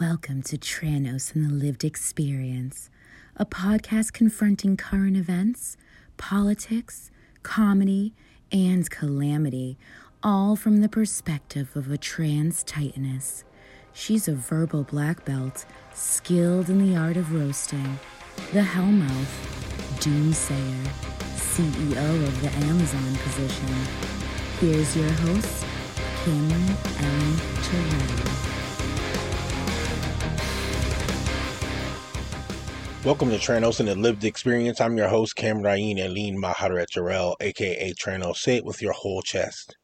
Welcome to Tranos and the Lived Experience, a podcast confronting current events, politics, comedy, and calamity, all from the perspective of a trans titaness. She's a verbal black belt, skilled in the art of roasting, the Hellmouth, Doomsayer, CEO of the Amazon position. Here's your host, Kamryn M. Terrell. Welcome to Tranos and the Lived Experience. I'm your host, Kamryn Aline Maharet Jarrell, aka Tranos. Say it with your whole chest,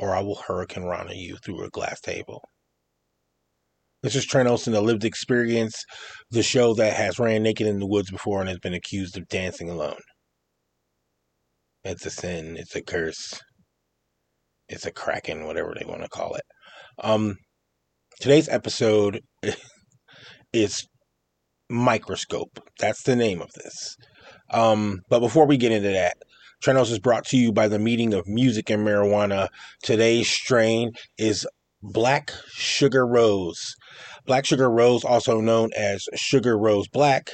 or I will hurricanrana you through a glass table. This is Tranos and the Lived Experience, the show that has ran naked in the woods before and has been accused of dancing alone. It's a sin, it's a curse, it's a kraken, whatever they want to call it. Um, today's episode is Microscope. That's the name of this. Um, but before we get into that, Tranos is brought to you by the meeting of music and marijuana. Today's strain is Black Sugar Rose. Black Sugar Rose, also known as Sugar Rose Black,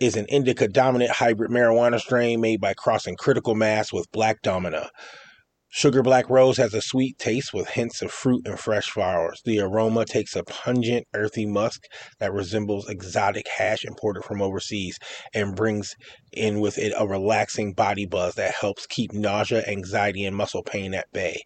is an indica dominant hybrid marijuana strain made by crossing critical mass with black domina. Sugar Black Rose has a sweet taste with hints of fruit and fresh flowers. The aroma takes a pungent, earthy musk that resembles exotic hash imported from overseas and brings in with it a relaxing body buzz that helps keep nausea, anxiety, and muscle pain at bay.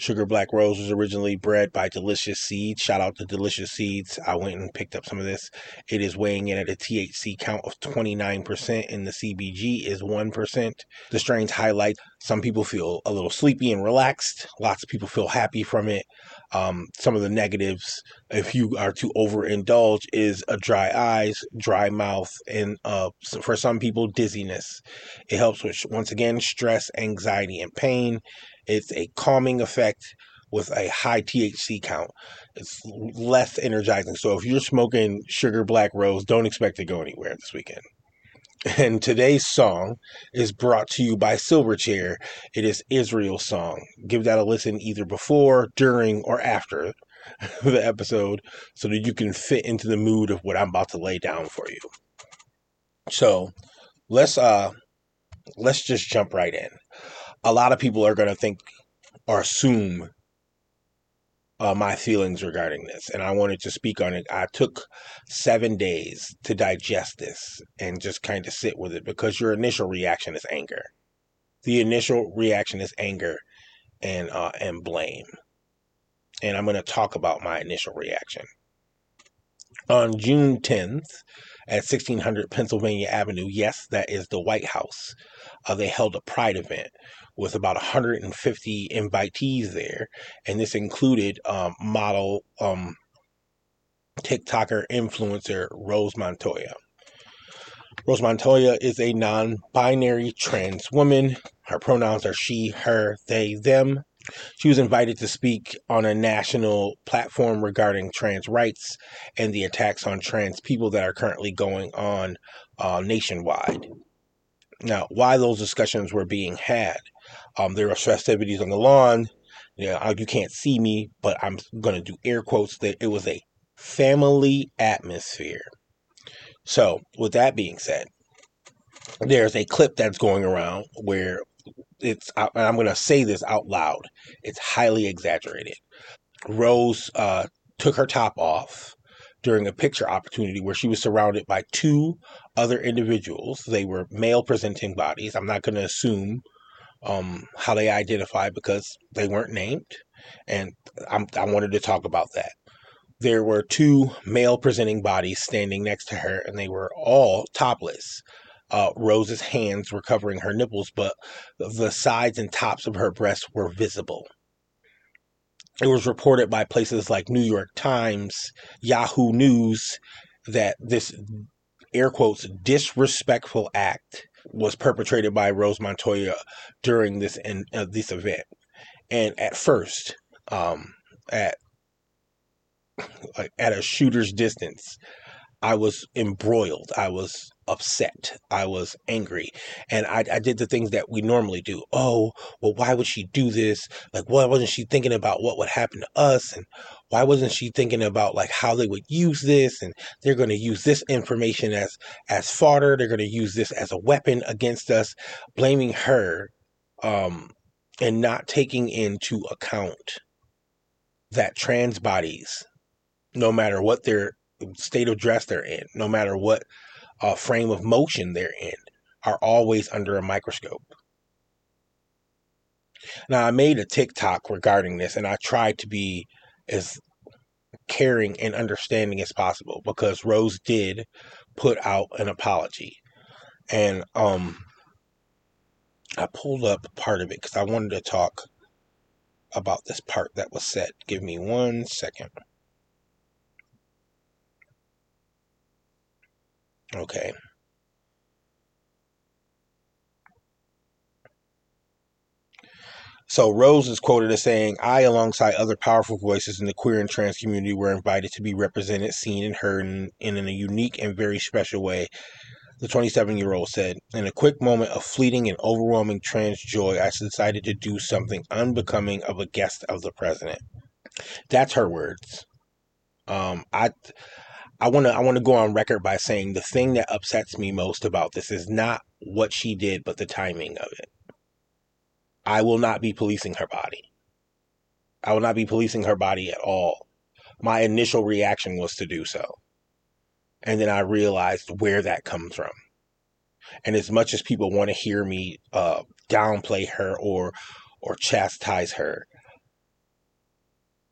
Sugar Black Rose was originally bred by Delicious Seeds. Shout out to Delicious Seeds. I went and picked up some of this. It is weighing in at a THC count of 29%, and the CBG is 1%. The strains highlight some people feel a little sleepy and relaxed. Lots of people feel happy from it. Um, some of the negatives, if you are to overindulge, is a dry eyes, dry mouth, and uh, for some people, dizziness. It helps with, once again, stress, anxiety, and pain. It's a calming effect with a high THC count. It's less energizing. So if you're smoking sugar black rose, don't expect to go anywhere this weekend. And today's song is brought to you by Silverchair. It is Israel's Son. Give that a listen either before, during, or after the episode so that you can fit into the mood of what I'm about to lay down for you. So let's uh let's just jump right in a lot of people are going to think or assume uh, my feelings regarding this, and I wanted to speak on it. I took seven days to digest this and just kind of sit with it because your initial reaction is anger. The initial reaction is anger and uh, and blame, and I'm going to talk about my initial reaction. On June 10th, at 1600 Pennsylvania Avenue, yes, that is the White House. Uh, they held a pride event with about 150 invitees there, and this included um, model um, TikToker influencer Rose Montoya. Rose Montoya is a non binary trans woman. Her pronouns are she, her, they, them. She was invited to speak on a national platform regarding trans rights and the attacks on trans people that are currently going on uh, nationwide. Now, why those discussions were being had um, there were festivities on the lawn. You, know, you can't see me, but I'm going to do air quotes that it was a family atmosphere. So, with that being said, there's a clip that's going around where it's, I'm going to say this out loud, it's highly exaggerated. Rose uh, took her top off during a picture opportunity where she was surrounded by two other individuals. They were male presenting bodies. I'm not going to assume um, how they identify because they weren't named, and I'm, I wanted to talk about that. There were two male presenting bodies standing next to her, and they were all topless. Uh, Rose's hands were covering her nipples, but the sides and tops of her breasts were visible. It was reported by places like New York Times, Yahoo News, that this air quotes disrespectful act was perpetrated by Rose Montoya during this in, uh, this event. And at first, um, at at a shooter's distance, I was embroiled. I was upset. I was angry. And I, I did the things that we normally do. Oh, well, why would she do this? Like, why wasn't she thinking about what would happen to us? And why wasn't she thinking about like how they would use this? And they're going to use this information as, as fodder. They're going to use this as a weapon against us, blaming her, um, and not taking into account that trans bodies, no matter what their state of dress they're in, no matter what uh, frame of motion they're in, are always under a microscope. Now, I made a TikTok regarding this, and I tried to be as caring and understanding as possible because Rose did put out an apology. And um, I pulled up part of it because I wanted to talk about this part that was said. Give me one second. Okay. So Rose is quoted as saying, I, alongside other powerful voices in the queer and trans community, were invited to be represented, seen, and heard in, in a unique and very special way. The 27 year old said, In a quick moment of fleeting and overwhelming trans joy, I decided to do something unbecoming of a guest of the president. That's her words. Um, I I want to I want to go on record by saying the thing that upsets me most about this is not what she did, but the timing of it. I will not be policing her body. I will not be policing her body at all. My initial reaction was to do so. And then I realized where that comes from. And as much as people want to hear me uh, downplay her or or chastise her,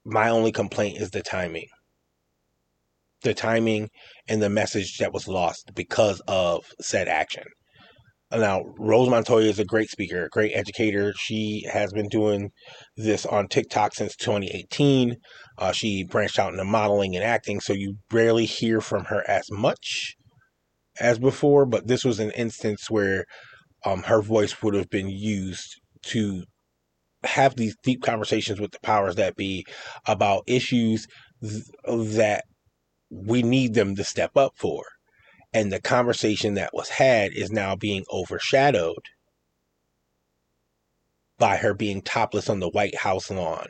my only complaint is the timing the timing and the message that was lost because of said action. Now, Rose Montoya is a great speaker, a great educator. She has been doing this on TikTok since 2018. Uh, she branched out into modeling and acting, so you rarely hear from her as much as before. But this was an instance where um, her voice would have been used to have these deep conversations with the powers that be about issues th- that we need them to step up for. And the conversation that was had is now being overshadowed by her being topless on the White House lawn.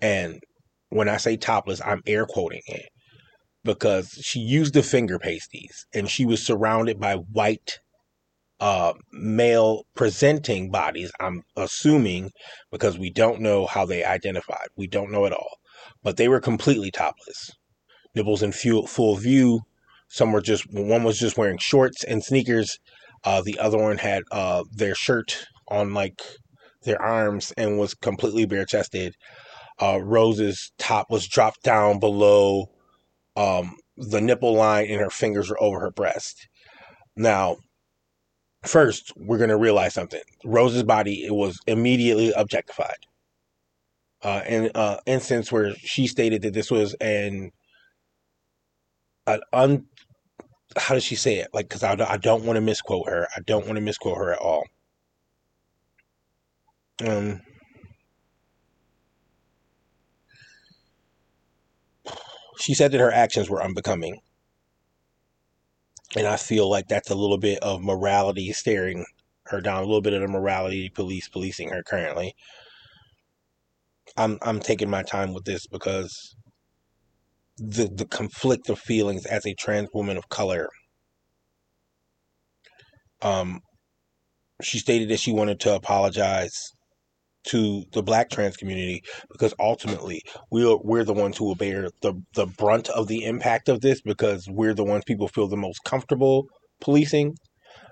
And when I say topless, I'm air quoting it because she used the finger pasties and she was surrounded by white uh, male presenting bodies. I'm assuming because we don't know how they identified. We don't know at all but they were completely topless. Nipples in full, full view. Some were just, one was just wearing shorts and sneakers. Uh, the other one had uh, their shirt on like their arms and was completely bare chested. Uh, Rose's top was dropped down below um, the nipple line and her fingers were over her breast. Now, first, we're going to realize something. Rose's body it was immediately objectified uh, an uh, instance where she stated that this was an an un how does she say it? Like, because I, I don't want to misquote her. I don't want to misquote her at all. Um, she said that her actions were unbecoming. And I feel like that's a little bit of morality staring her down, a little bit of the morality police policing her currently. I'm I'm taking my time with this because the the conflict of feelings as a trans woman of color. Um, she stated that she wanted to apologize to the black trans community because ultimately we're we're the ones who will bear the the brunt of the impact of this because we're the ones people feel the most comfortable policing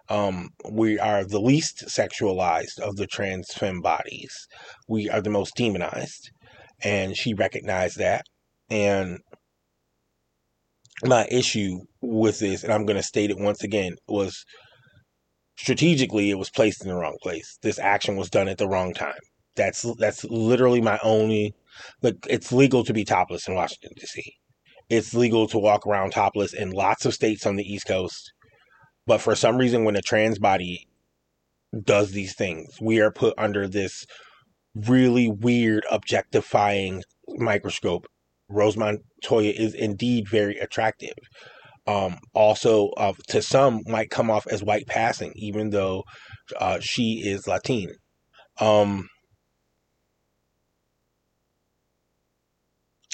um, we are the least sexualized of the trans femme bodies. We are the most demonized. And she recognized that. And my issue with this, and I'm going to state it once again, was strategically it was placed in the wrong place. This action was done at the wrong time. That's that's literally my only. Like it's legal to be topless in Washington D.C. It's legal to walk around topless in lots of states on the East Coast. But for some reason, when a trans body does these things, we are put under this really weird objectifying microscope Rose Montoya is indeed very attractive. Um, also, uh, to some, might come off as white passing, even though uh, she is Latin. Um,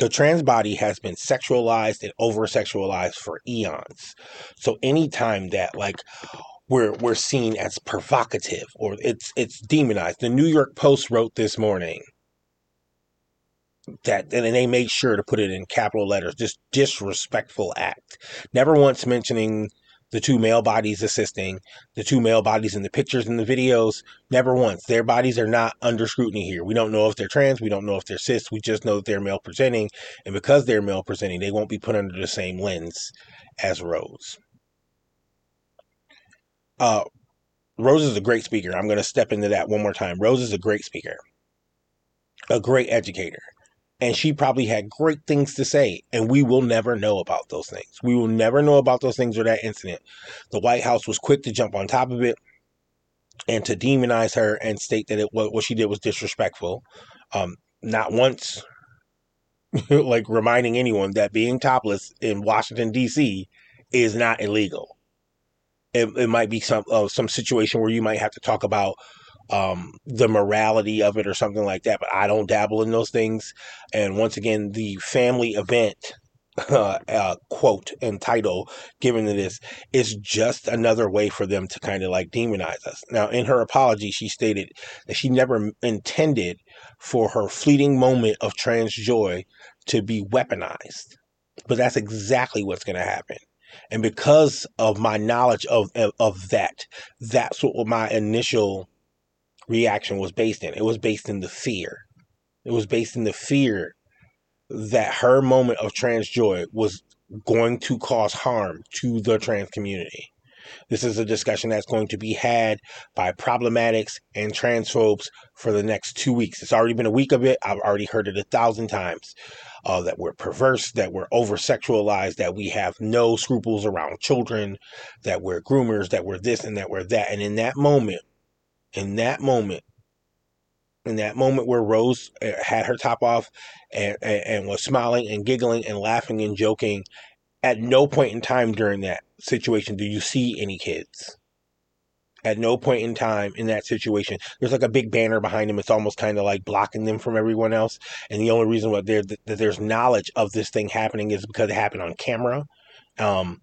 the trans body has been sexualized and over sexualized for eons. So anytime that like we're we're seen as provocative or it's it's demonized. The New York Post wrote this morning that and they made sure to put it in capital letters, just disrespectful act. Never once mentioning the two male bodies assisting, the two male bodies in the pictures and the videos, never once. Their bodies are not under scrutiny here. We don't know if they're trans, we don't know if they're cis, we just know that they're male presenting, and because they're male presenting, they won't be put under the same lens as Rose. Uh, Rose is a great speaker. I'm going to step into that one more time. Rose is a great speaker, a great educator and she probably had great things to say and we will never know about those things. We will never know about those things or that incident. The white house was quick to jump on top of it and to demonize her and state that it what, she did was disrespectful. Um, not once like reminding anyone that being topless in washington d.c is not illegal. It, it might be some uh, some situation where you might have to talk about um, the morality of it or something like that. But I don't dabble in those things. And once again, the family event uh, uh, quote and title given to this is just another way for them to kind of like demonize us. Now, in her apology, she stated that she never intended for her fleeting moment of trans joy to be weaponized. But that's exactly what's going to happen. And because of my knowledge of, of, of that, that's what my initial reaction was based in. It was based in the fear. It was based in the fear that her moment of trans joy was going to cause harm to the trans community. This is a discussion that's going to be had by problematics and transphobes for the next two weeks. It's already been a week of it. I've already heard it a thousand times. Uh, that we're perverse, that we're over sexualized, that we have no scruples around children, that we're groomers, that we're this and that we're that. And in that moment, in that moment, in that moment where Rose uh, had her top off and, and, and, was smiling and giggling and laughing and joking, at no point in time during that situation do you see any kids. At no point in time in that situation, there's like a big banner behind them. It's almost kind of like blocking them from everyone else. And the only reason why there that there's knowledge of this thing happening is because it happened on camera. Um,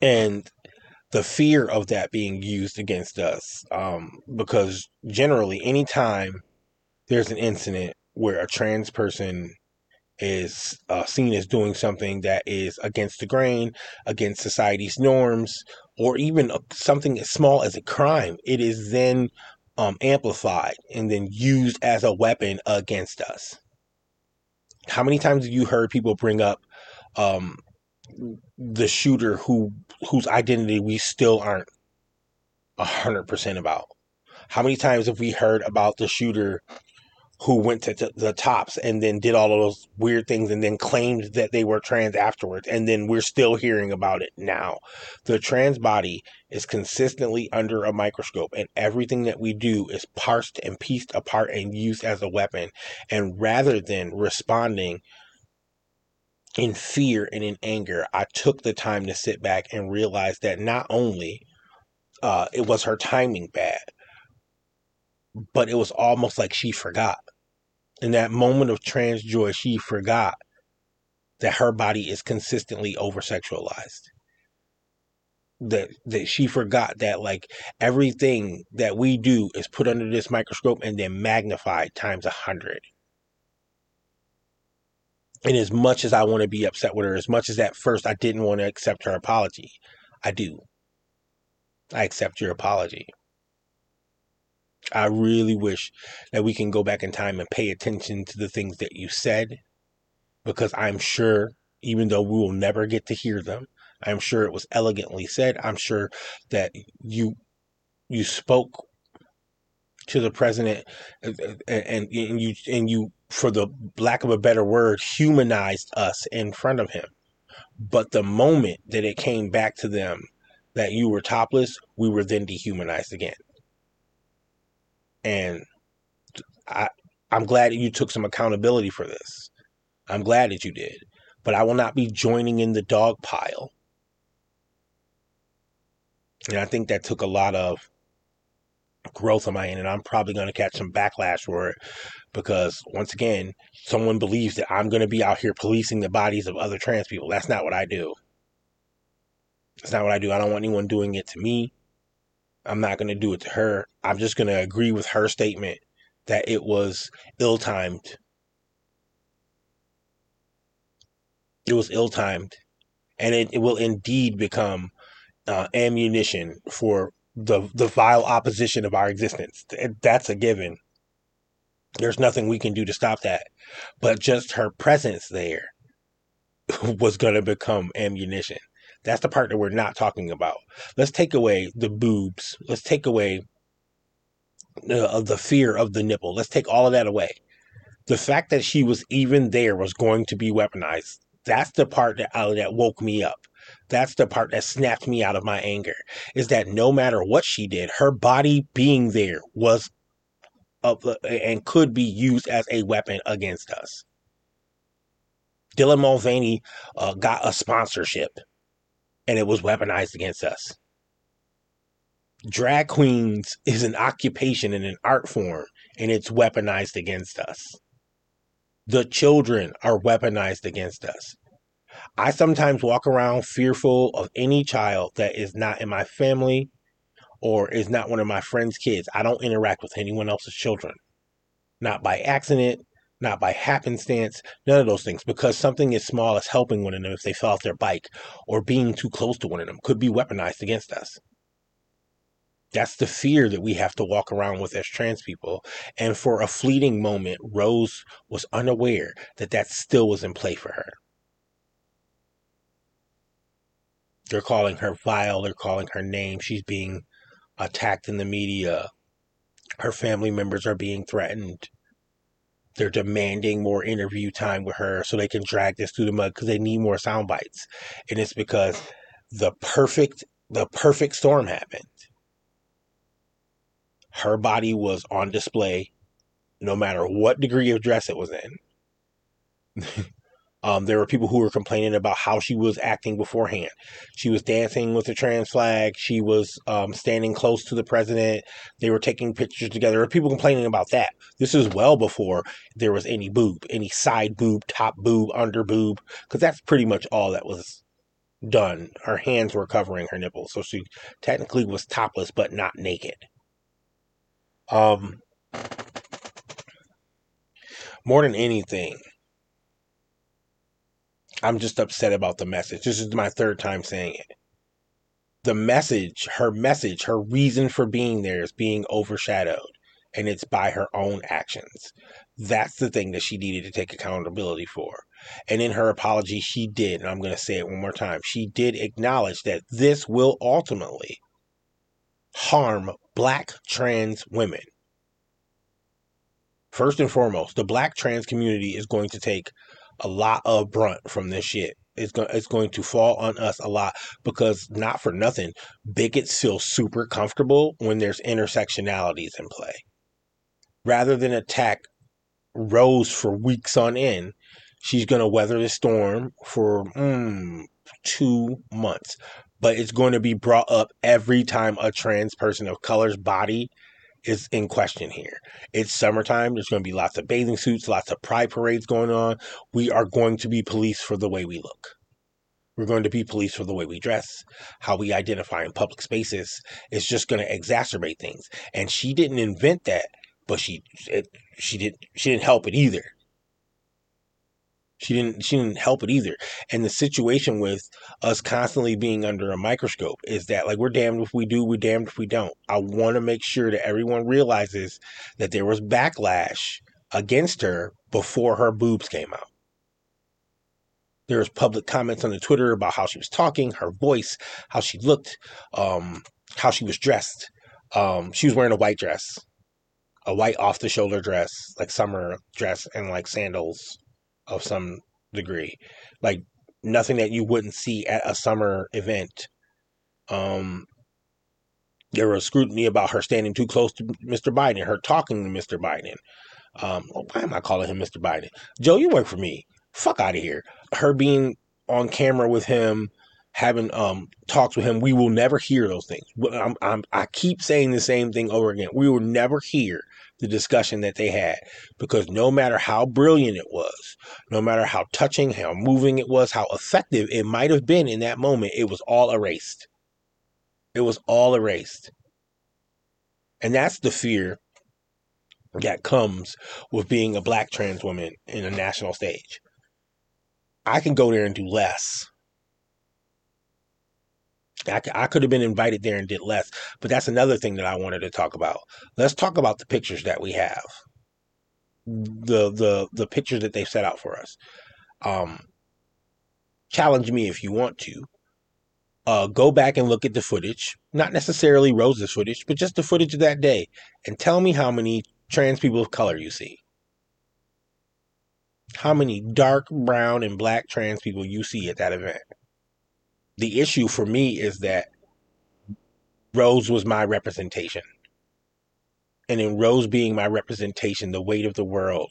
and the fear of that being used against us. Um, because generally, anytime there's an incident where a trans person is uh, seen as doing something that is against the grain, against society's norms, or even something as small as a crime, it is then um, amplified and then used as a weapon against us. How many times have you heard people bring up um, the shooter who whose identity we still aren't hundred percent about. How many times have we heard about the shooter who went to t- the tops and then did all of those weird things and then claimed that they were trans afterwards and then we're still hearing about it now the trans body is consistently under a microscope and everything that we do is parsed and pieced apart and used as a weapon and rather than responding in fear and in anger, I took the time to sit back and realize that not only uh, it was her timing bad, but it was almost like she forgot. In that moment of trans joy, she forgot that her body is consistently over sexualized. That that she forgot that like everything that we do is put under this microscope and then magnified times a hundred and as much as I want to be upset with her, as much as at first I didn't want to accept her apology, I do. I accept your apology. I really wish that we can go back in time and pay attention to the things that you said because I'm sure, even though we will never get to hear them, I'm sure it was elegantly said. I'm sure that you you spoke to the president and, and, and you and you for the lack of a better word, humanized us in front of him. But the moment that it came back to them that you were topless, we were then dehumanized again. And I I'm glad that you took some accountability for this. I'm glad that you did. But I will not be joining in the dog pile. And I think that took a lot of growth on my end, and I'm probably going to catch some backlash for it because, once again, someone believes that I'm going to be out here policing the bodies of other trans people. That's not what I do. That's not what I do. I don't want anyone doing it to me. I'm not going to do it to her. I'm just going to agree with her statement that it was ill timed. It was ill timed. And it, it will indeed become uh, ammunition for the the vile opposition of our existence. That's a given. There's nothing we can do to stop that. But just her presence there was going to become ammunition. That's the part that we're not talking about. Let's take away the boobs. Let's take away the, the fear of the nipple. Let's take all of that away. The fact that she was even there was going to be weaponized. That's the part that uh, that woke me up. That's the part that snapped me out of my anger. Is that no matter what she did, her body being there was of and could be used as a weapon against us. Dylan Mulvaney uh, got a sponsorship, and it was weaponized against us. Drag queens is an occupation and an art form, and it's weaponized against us. The children are weaponized against us. I sometimes walk around fearful of any child that is not in my family or is not one of my friend's kids. I don't interact with anyone else's children. Not by accident, not by happenstance, none of those things. Because something as small as helping one of them if they fell off their bike or being too close to one of them could be weaponized against us. That's the fear that we have to walk around with as trans people. And for a fleeting moment, Rose was unaware that that still was in play for her. They're calling her vile. They're calling her name. She's being attacked in the media. Her family members are being threatened. They're demanding more interview time with her so they can drag this through the mud because they need more sound bites. And it's because the perfect the perfect storm happened. Her body was on display no matter what degree of dress it was in. Um, there were people who were complaining about how she was acting beforehand. She was dancing with the trans flag. She was um, standing close to the president. They were taking pictures together. There were people complaining about that. This is well before there was any boob, any side boob, top boob, under boob, because that's pretty much all that was done. Her hands were covering her nipples, so she technically was topless but not naked. Um, more than anything, I'm just upset about the message. This is my third time saying it. The message, her message, her reason for being there is being overshadowed, and it's by her own actions. That's the thing that she needed to take accountability for. And in her apology, she did, and I'm going to say it one more time, she did acknowledge that this will ultimately harm black trans women. First and foremost, the black trans community is going to take a lot of brunt from this shit. It's going it's going to fall on us a lot because not for nothing, bigots feel super comfortable when there's intersectionalities in play. Rather than attack Rose for weeks on end, she's going to weather the storm for mm, two months. But it's going to be brought up every time a trans person of color's body is in question here. It's summertime. There's going to be lots of bathing suits, lots of pride parades going on. We are going to be police for the way we look. We're going to be police for the way we dress, how we identify in public spaces. It's just going to exacerbate things. And she didn't invent that, but she it, she didn't she didn't help it either. She didn't she didn't help it either. And the situation with us constantly being under a microscope is that like we're damned if we do, we're damned if we don't. I want to make sure that everyone realizes that there was backlash against her before her boobs came out. There was public comments on the Twitter about how she was talking, her voice, how she looked, um, how she was dressed. Um, she was wearing a white dress, a white off the shoulder dress, like summer dress, and like sandals of some degree. Like nothing that you wouldn't see at a summer event. Um, there was scrutiny about her standing too close to Mr. Biden, her talking to Mr. Biden. Um, why am I calling him Mr. Biden? Joe, you work for me. Fuck out of here. Her being on camera with him, having um talks with him, we will never hear those things. I'm, I'm, I keep saying the same thing over again. We will never hear the discussion that they had because no matter how brilliant it was, no matter how touching, how moving it was, how effective it might have been in that moment, it was all erased. It was all erased. And that's the fear that comes with being a black trans woman in a national stage. I can go there and do less. I, I could have been invited there and did less, but that's another thing that I wanted to talk about. Let's talk about the pictures that we have, the the the pictures that they set out for us. Um, challenge me if you want to. Uh, go back and look at the footage, not necessarily Rose's footage, but just the footage of that day, and tell me how many trans people of color you see. How many dark brown and black trans people you see at that event. The issue for me is that Rose was my representation. And in Rose being my representation, the weight of the world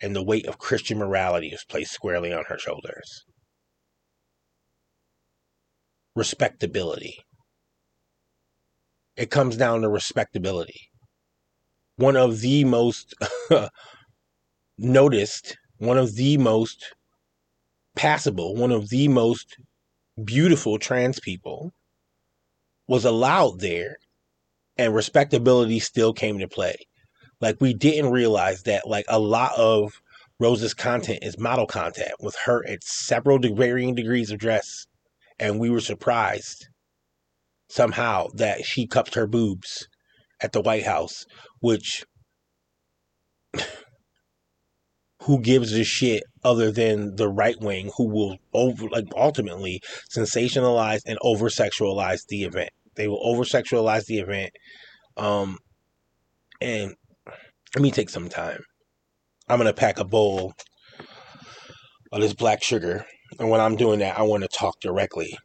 and the weight of Christian morality is placed squarely on her shoulders. Respectability. It comes down to respectability one of the most noticed, one of the most passable, one of the most beautiful trans people was allowed there and respectability still came to play. Like we didn't realize that like a lot of Rose's content is model content with her at several varying degrees of dress. And we were surprised somehow that she cupped her boobs at the White House which who gives a shit other than the right wing who will over like ultimately sensationalize and over sexualize the event. They will over sexualize the event. Um and let me take some time. I'm gonna pack a bowl of this black sugar. And when I'm doing that, I want to talk directly.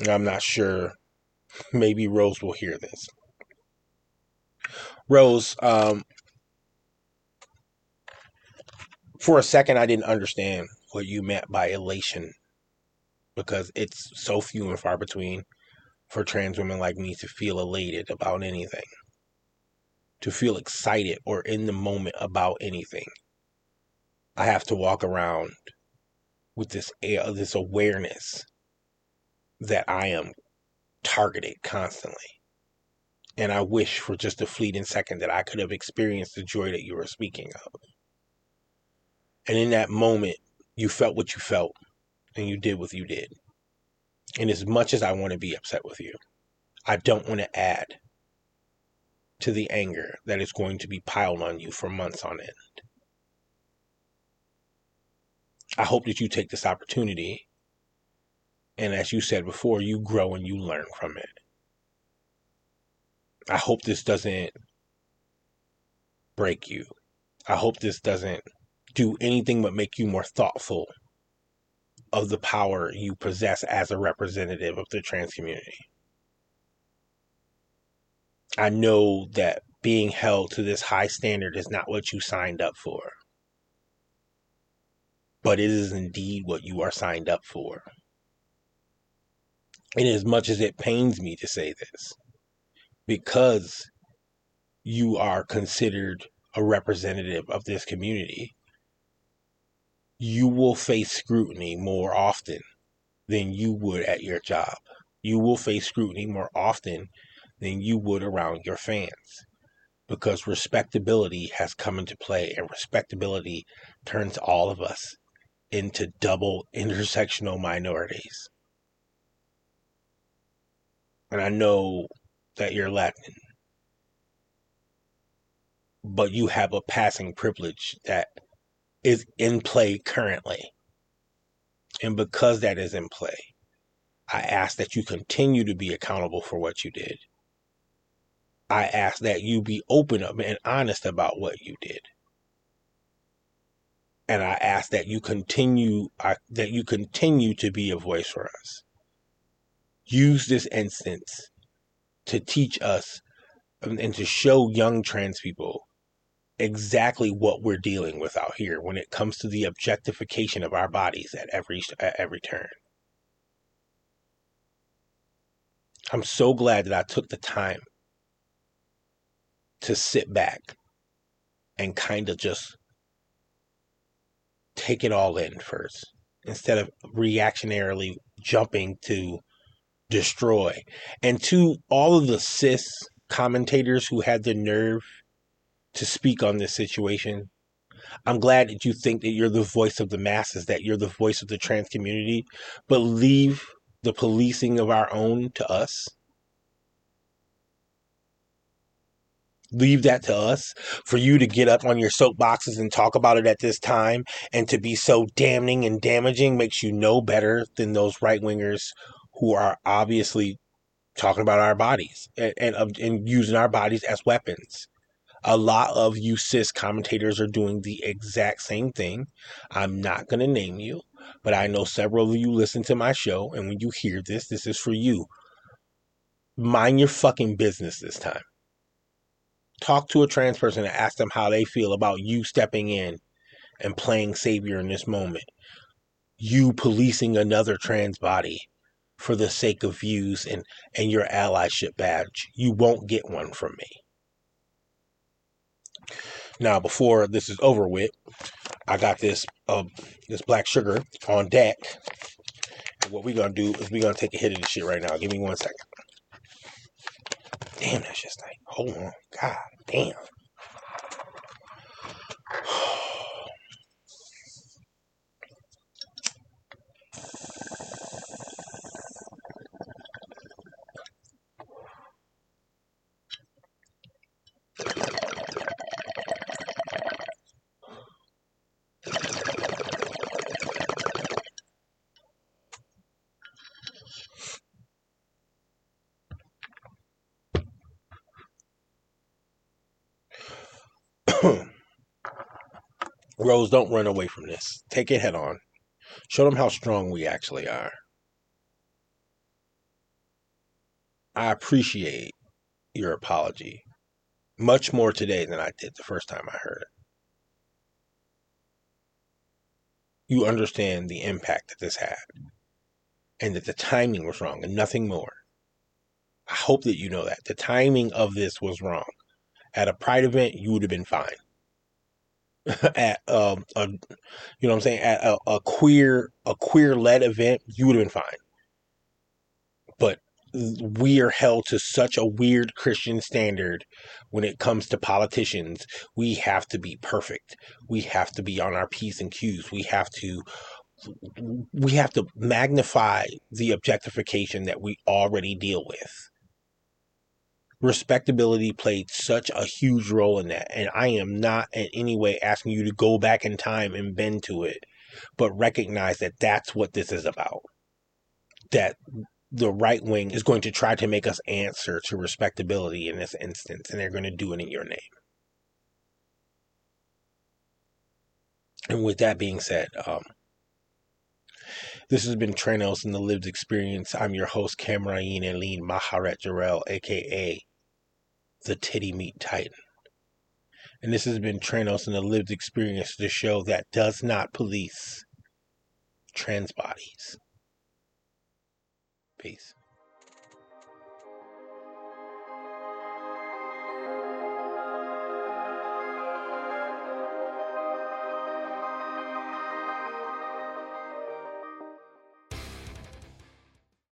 And I'm not sure. Maybe Rose will hear this. Rose, um, for a second, I didn't understand what you meant by elation because it's so few and far between for trans women like me to feel elated about anything, to feel excited or in the moment about anything. I have to walk around with this this awareness that I am targeted constantly. And I wish for just a fleeting second that I could have experienced the joy that you were speaking of. And in that moment, you felt what you felt and you did what you did. And as much as I want to be upset with you, I don't want to add to the anger that is going to be piled on you for months on end. I hope that you take this opportunity and, as you said before, you grow and you learn from it. I hope this doesn't break you. I hope this doesn't do anything but make you more thoughtful of the power you possess as a representative of the trans community. I know that being held to this high standard is not what you signed up for, but it is indeed what you are signed up for. And as much as it pains me to say this, because you are considered a representative of this community, you will face scrutiny more often than you would at your job. You will face scrutiny more often than you would around your fans because respectability has come into play and respectability turns all of us into double intersectional minorities. And I know that you're Latin, but you have a passing privilege that is in play currently. And because that is in play, I ask that you continue to be accountable for what you did. I ask that you be open up and honest about what you did. And I ask that you continue uh, that you continue to be a voice for us. Use this instance to teach us and to show young trans people exactly what we're dealing with out here when it comes to the objectification of our bodies at every at every turn. I'm so glad that I took the time to sit back and kind of just take it all in first instead of reactionarily jumping to destroy. And to all of the cis commentators who had the nerve to speak on this situation, I'm glad that you think that you're the voice of the masses, that you're the voice of the trans community, but leave the policing of our own to us. leave that to us for you to get up on your soapboxes and talk about it at this time and to be so damning and damaging makes you no better than those right wingers who are obviously talking about our bodies and, and, and using our bodies as weapons. A lot of you cis commentators are doing the exact same thing. I'm not going to name you, but I know several of you listen to my show, and when you hear this, this is for you. Mind your fucking business this time talk to a trans person and ask them how they feel about you stepping in and playing savior in this moment. You policing another trans body for the sake of views and, and your allyship badge. You won't get one from me. Now, before this is over with, I got this uh, this black sugar on deck. And what we're gonna do is we're gonna take a hit of this shit right now. Give me one second. Damn, that's just like, hold on. God damn. Rose, don't run away from this. Take it head on. Show them how strong we actually are. I appreciate your apology much more today than I did the first time I heard it. You understand the impact that this had and that the timing was wrong and nothing more. I hope that you know that. The timing of this was wrong. At a pride event, you would have been fine. at um, a, you know what I'm saying, at a, a queer a queer led event, you would have been fine. But we are held to such a weird Christian standard when it comes to politicians. We have to be perfect. We have to be on our P's and Q's. We have to we have to magnify the objectification that we already deal with respectability played such a huge role in that. And I am not in any way asking you to go back in time and bend to it, but recognize that that's what this is about. That the right wing is going to try to make us answer to respectability in this instance, and they're going to do it in your name. And with that being said, um, this has been Tranos in the Lived Experience. I'm your host, Kamryn Aline Maharet Jarrell, aka the Titty Meat Titan. And this has been Tranos in the Lived Experience, the show that does not police trans bodies. Peace.